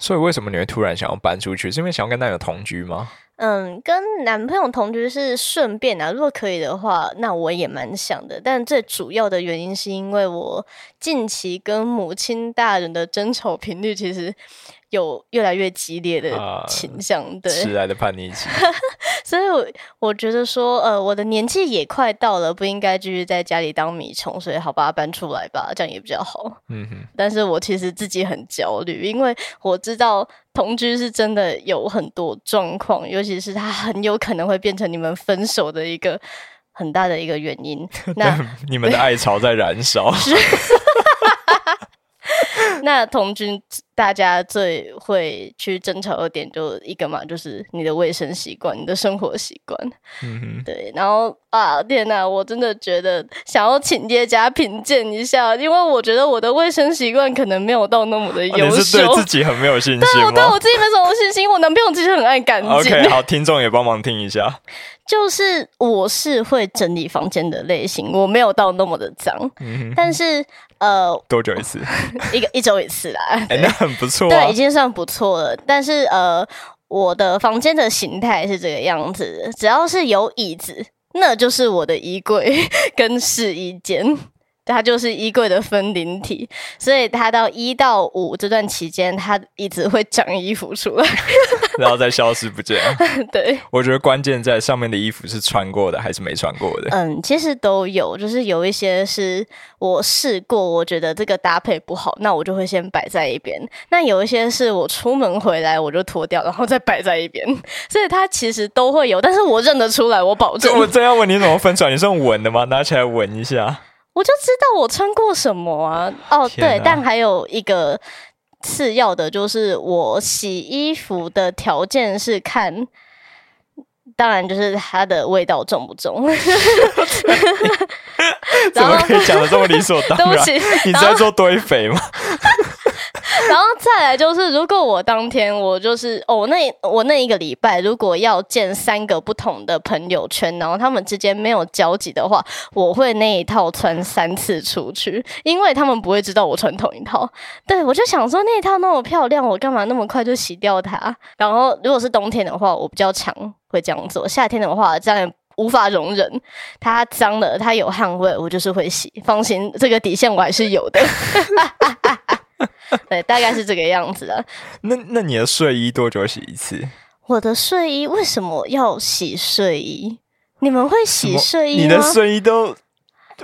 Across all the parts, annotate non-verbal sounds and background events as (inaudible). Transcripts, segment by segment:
所以为什么你会突然想要搬出去？是因为想要跟男友同居吗？嗯，跟男朋友同居是顺便啊，如果可以的话，那我也蛮想的。但最主要的原因是因为我近期跟母亲大人的争吵频率其实有越来越激烈的倾向，对，迟来的叛逆期。(laughs) 所以，我我觉得说，呃，我的年纪也快到了，不应该继续在家里当米虫，所以好把它搬出来吧，这样也比较好。嗯哼。但是我其实自己很焦虑，因为我知道。同居是真的有很多状况，尤其是他很有可能会变成你们分手的一个很大的一个原因。(laughs) 那 (laughs) 你们的爱巢在燃烧。那同居，大家最会去争吵的点就一个嘛，就是你的卫生习惯、你的生活习惯。嗯，对。然后啊，天哪，我真的觉得想要请爹家品鉴一下，因为我觉得我的卫生习惯可能没有到那么的优秀。你是对自己很没有信心对，我对我自己没什么信心。我男朋友其实很爱干净。OK，(laughs) 好，听众也帮忙听一下。就是我是会整理房间的类型，我没有到那么的脏，但是呃，多久一次？(laughs) 一个一周一次啦，哎，那很不错，对，已经算不错了。但是呃，我的房间的形态是这个样子，只要是有椅子，那就是我的衣柜 (laughs) 跟试衣间。它就是衣柜的分灵体，所以它到一到五这段期间，它一直会长衣服出来，(laughs) 然后再消失不见。(laughs) 对，我觉得关键在上面的衣服是穿过的还是没穿过的。嗯，其实都有，就是有一些是我试过，我觉得这个搭配不好，那我就会先摆在一边。那有一些是我出门回来我就脱掉，然后再摆在一边。(laughs) 所以它其实都会有，但是我认得出来，我保证。我真要问你怎么分出来？你是用闻的吗？拿起来闻一下。我就知道我穿过什么啊！哦，对，但还有一个次要的，就是我洗衣服的条件是看，当然就是它的味道重不重。(laughs) (laughs) 怎么可以讲的这么理所当然？(laughs) 对不起，你在做堆肥吗？(laughs) 然后再来就是，如果我当天我就是哦，那我那一个礼拜如果要见三个不同的朋友圈，然后他们之间没有交集的话，我会那一套穿三次出去，因为他们不会知道我穿同一套。对我就想说那一套那么漂亮，我干嘛那么快就洗掉它？然后如果是冬天的话，我比较强会这样做；夏天的话，这样无法容忍它脏了，它有汗味，我就是会洗。放心，这个底线我还是有的。(laughs) 对，大概是这个样子的。(laughs) 那那你的睡衣多久洗一次？我的睡衣为什么要洗睡衣？你们会洗睡衣吗？你的睡衣都……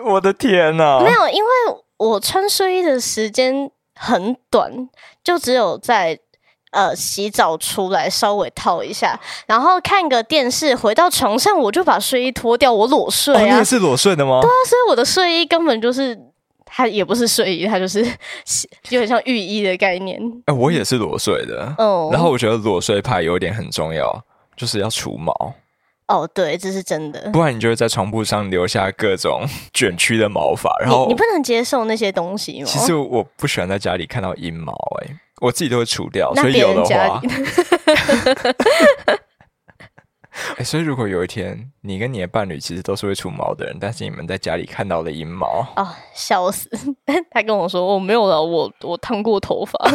我的天哪！没有，因为我穿睡衣的时间很短，就只有在呃洗澡出来稍微套一下，然后看个电视，回到床上我就把睡衣脱掉，我裸睡啊。你也是裸睡的吗？对啊，所以我的睡衣根本就是。它也不是睡衣，它就是有点像浴衣的概念。哎，我也是裸睡的。哦，然后我觉得裸睡派有一点很重要，就是要除毛。哦，对，这是真的。不然你就会在床铺上留下各种 (laughs) 卷曲的毛发。然后你不能接受那些东西吗？其实我不喜欢在家里看到阴毛，哎，我自己都会除掉。所以有的话。(laughs) 哎，所以如果有一天你跟你的伴侣其实都是会除毛的人，但是你们在家里看到了阴毛啊，笑死！他跟我说我没有了，我我烫过头发。(laughs)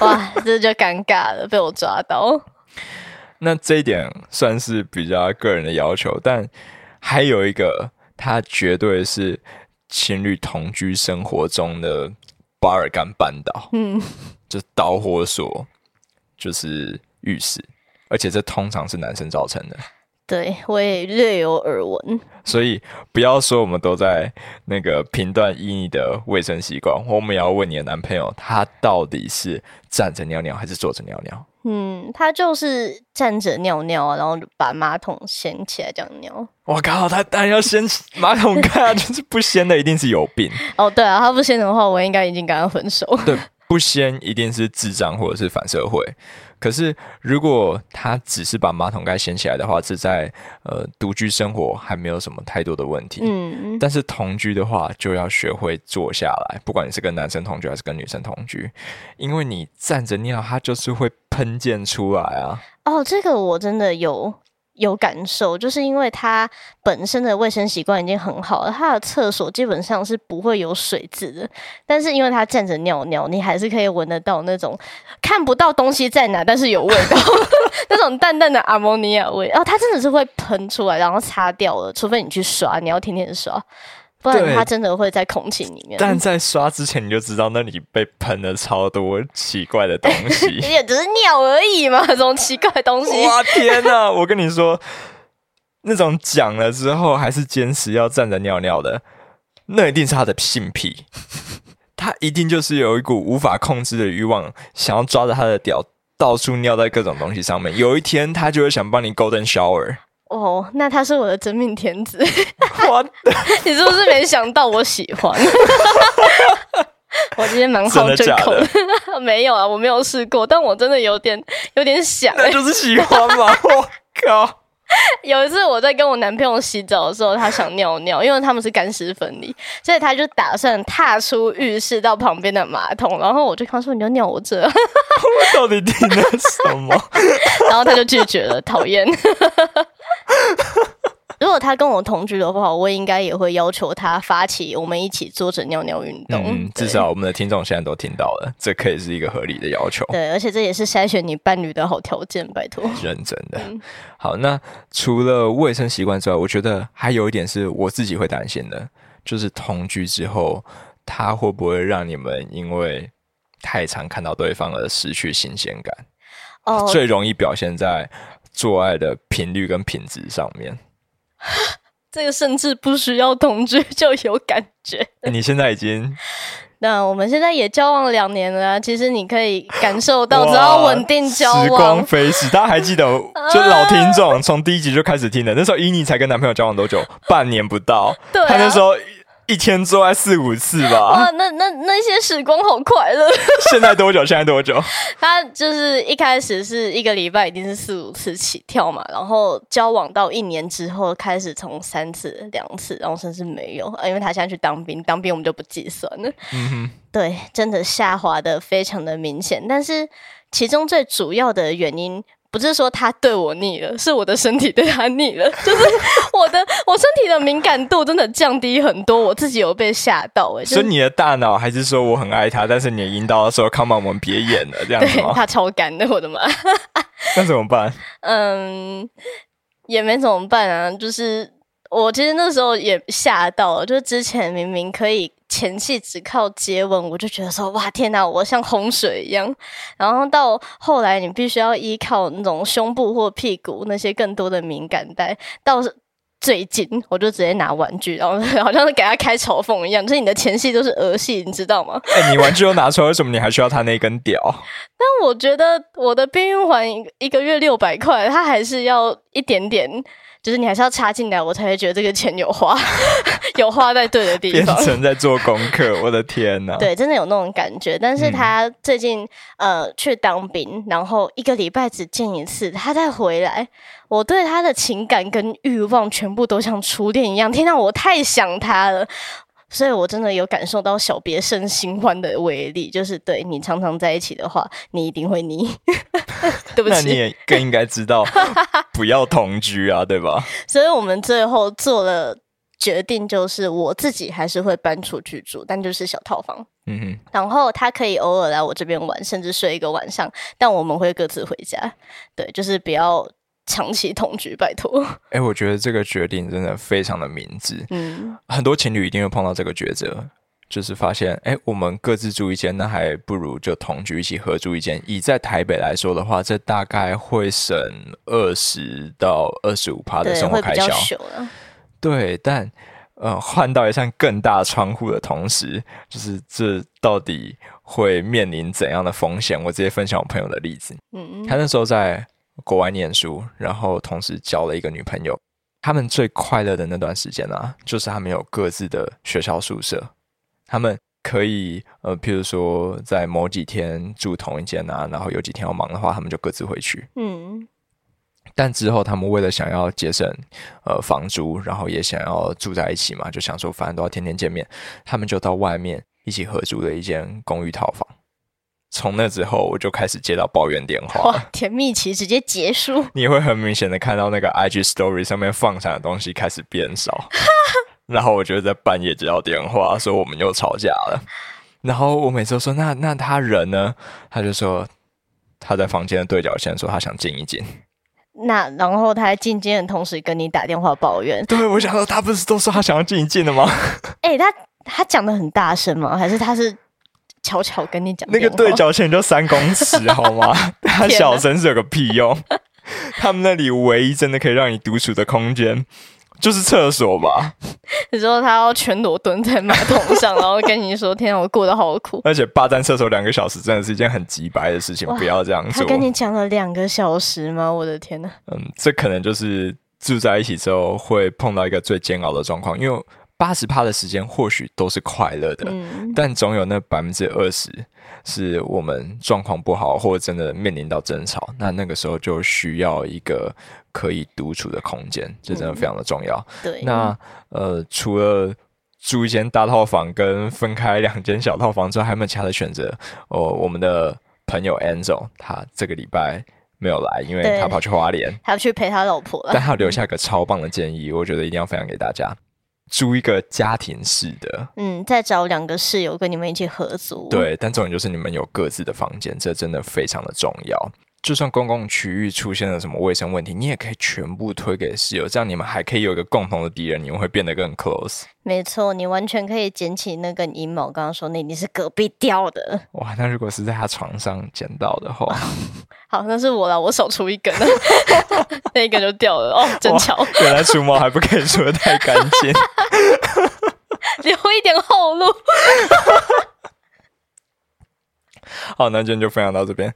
哇，这就尴尬了，被我抓到。那这一点算是比较个人的要求，但还有一个，他绝对是情侣同居生活中的巴尔干半岛，嗯，就导火索，就是浴室。而且这通常是男生造成的，对我也略有耳闻。所以不要说我们都在那个评断依你的卫生习惯，我们也要问你的男朋友，他到底是站着尿尿还是坐着尿尿？嗯，他就是站着尿尿啊，然后把马桶掀起来这样尿。我靠，他当然要掀马桶盖啊，(laughs) 就是不掀的一定是有病。哦，对啊，他不掀的话，我应该已经跟他分手。对，不掀一定是智障或者是反社会。可是，如果他只是把马桶盖掀起来的话，这在呃独居生活还没有什么太多的问题。嗯，但是同居的话，就要学会坐下来，不管你是跟男生同居还是跟女生同居，因为你站着尿，它就是会喷溅出来啊。哦，这个我真的有。有感受，就是因为他本身的卫生习惯已经很好了，他的厕所基本上是不会有水渍的。但是因为他站着尿尿，你还是可以闻得到那种看不到东西在哪，但是有味道，(laughs) 那种淡淡的阿摩尼亚味。然哦，他真的是会喷出来，然后擦掉了，除非你去刷，你要天天刷。不然他真的会在空气里面。但在刷之前你就知道那里被喷了超多奇怪的东西，(laughs) 也只是尿而已嘛，这种奇怪的东西。哇天哪！我跟你说，那种讲了之后还是坚持要站着尿尿的，那一定是他的性癖，他一定就是有一股无法控制的欲望，想要抓着他的屌到处尿在各种东西上面。有一天他就会想帮你 golden shower。哦，那他是我的真命天子。(laughs) 我，(laughs) 你是不是没想到我喜欢？(laughs) 我今天蛮好这口，没有啊，我没有试过，但我真的有点有点想，那就是喜欢嘛！我靠。有一次我在跟我男朋友洗澡的时候，他想尿尿，因为他们是干湿分离，所以他就打算踏出浴室到旁边的马桶，然后我就跟他说：“你要尿我这。”我到底听了什么？然后他就拒绝了，讨厌。(laughs) 如果他跟我同居的话，我应该也会要求他发起我们一起坐着尿尿运动。嗯，至少我们的听众现在都听到了，(laughs) 这可以是一个合理的要求。对，而且这也是筛选你伴侣的好条件，拜托。认真的。好，那除了卫生习惯之外，我觉得还有一点是我自己会担心的，就是同居之后，他会不会让你们因为太常看到对方而失去新鲜感？哦，最容易表现在做爱的频率跟品质上面。(laughs) 这个甚至不需要同居 (laughs) 就有感觉。你现在已经 (laughs)…… 那我们现在也交往两年了，其实你可以感受到，只要稳定交往，时光飞逝。大家还记得，就老听众从第一集就开始听的，那时候伊妮才跟男朋友交往多久？半年不到。对，他那时候。一天做爱四五次吧。(laughs) 哇，那那那些时光好快乐。(laughs) 现在多久？现在多久？(laughs) 他就是一开始是一个礼拜，一定是四五次起跳嘛。然后交往到一年之后，开始从三次、两次，然后甚至没有。因为他现在去当兵，当兵我们就不计算了。嗯哼，对，真的下滑的非常的明显。但是其中最主要的原因。不是说他对我腻了，是我的身体对他腻了。就是我的我身体的敏感度真的降低很多，我自己有被吓到哎。所以你的大脑还是说我很爱他，但是你的引导说 “come on，我们别演了”这样子吗？他超干的，我的妈！(laughs) 那怎么办？(laughs) 嗯，也没怎么办啊。就是我其实那时候也吓到了，就是之前明明可以。前期只靠接吻，我就觉得说哇天哪，我像洪水一样。然后到后来，你必须要依靠那种胸部或屁股那些更多的敏感带。到最近，我就直接拿玩具，然后 (laughs) 好像是给他开嘲讽一样，就是你的前戏都是儿戏，你知道吗？哎，你玩具都拿出来，为什么你还需要他那根屌？(laughs) 但我觉得我的避孕环一个月六百块，他还是要一点点。就是你还是要插进来，我才会觉得这个钱有花，(laughs) 有花在对的地方。变成在做功课，我的天哪！对，真的有那种感觉。但是他最近呃去当兵，然后一个礼拜只见一次，他再回来，我对他的情感跟欲望全部都像初恋一样。天哪，我太想他了。所以，我真的有感受到小别胜新欢的威力，就是对你常常在一起的话，你一定会腻。(laughs) (laughs) 对不起，那你也更应该知道 (laughs) 不要同居啊，对吧？所以我们最后做了决定，就是我自己还是会搬出去住，但就是小套房。嗯哼，然后他可以偶尔来我这边玩，甚至睡一个晚上，但我们会各自回家。对，就是不要。长期同居，拜托。哎，我觉得这个决定真的非常的明智。嗯，很多情侣一定会碰到这个抉择，就是发现，哎，我们各自住一间，那还不如就同居一起合住一间。以在台北来说的话，这大概会省二十到二十五趴的生活开销。对，但呃，换到一扇更大窗户的同时，就是这到底会面临怎样的风险？我直接分享我朋友的例子。嗯嗯，他那时候在。国外念书，然后同时交了一个女朋友。他们最快乐的那段时间啊，就是他们有各自的学校宿舍，他们可以呃，譬如说在某几天住同一间啊，然后有几天要忙的话，他们就各自回去。嗯。但之后他们为了想要节省呃房租，然后也想要住在一起嘛，就想说反正都要天天见面，他们就到外面一起合租了一间公寓套房。从那之后我就开始接到抱怨电话，哇，甜蜜期直接结束。(laughs) 你会很明显的看到那个 IG Story 上面放上的东西开始变少，(laughs) 然后我就在半夜接到电话说我们又吵架了，然后我每次都说那那他人呢？他就说他在房间的对角线，说他想静一静。那然后他在静静的同时跟你打电话抱怨，对我想说他不是都说他想要静一静的吗？(laughs) 哎、他他讲的很大声吗？还是他是悄悄跟你讲那个对角线就三公尺 (laughs) 好吗？(laughs) 他小声是有个屁用。他们那里唯一真的可以让你独处的空间，就是厕所吧。你说他要全裸蹲在马桶上，然后跟你说：“天啊，我过得好苦。(laughs) 而且霸占厕所两个小时，真的是一件很急白的事情，不要这样”做。他跟你讲了两个小时吗？我的天呐！嗯，这可能就是住在一起之后会碰到一个最煎熬的状况，因为八十趴的时间或许都是快乐的，嗯，但总有那百分之二十是我们状况不好，或者真的面临到争吵，那那个时候就需要一个可以独处的空间，这真的非常的重要。对。那呃，除了住一间大套房跟分开两间小套房之外，还有没有其他的选择？哦，我们的朋友 Angel 他这个礼拜没有来，因为对他跑去花莲，他要去陪他老婆了但。他留下一个超棒的建议，我觉得一定要分享给大家。租一个家庭式的，嗯，再找两个室友跟你们一起合租。，对，但重点就是你们有各自的房间，这真的非常的重要。就算公共区域出现了什么卫生问题，你也可以全部推给室友，这样你们还可以有一个共同的敌人，你们会变得更 close。没错，你完全可以捡起那个阴谋。刚刚说那你是隔壁掉的。哇，那如果是在他床上捡到的话，(laughs) 好，那是我了，我少出一根了，那一根就掉了。哦，真巧，原来除毛还不可以除的太干净。(laughs) 留一点后路。(laughs) 好，那今天就分享到这边。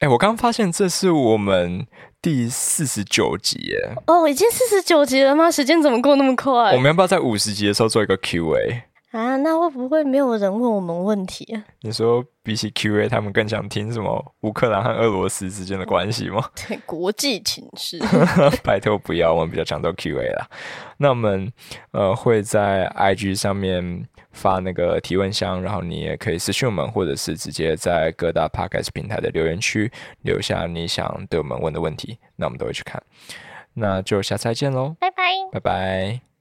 哎，我刚发现这是我们第四十九集耶，哦，已经四十九集了吗？时间怎么过那么快我们要不要在五十集的时候做一个 Q&A？啊？那会不会没有人问我们问题啊？你说比起 Q&A，他们更想听什么乌克兰和俄罗斯之间的关系吗？对，国际情势。(laughs) 拜托不要，我们比较强调 Q&A 啦。那我们呃会在 IG 上面发那个提问箱，然后你也可以私信我们，或者是直接在各大 Podcast 平台的留言区留下你想对我们问的问题，那我们都会去看。那就下次再见喽，拜拜。拜拜。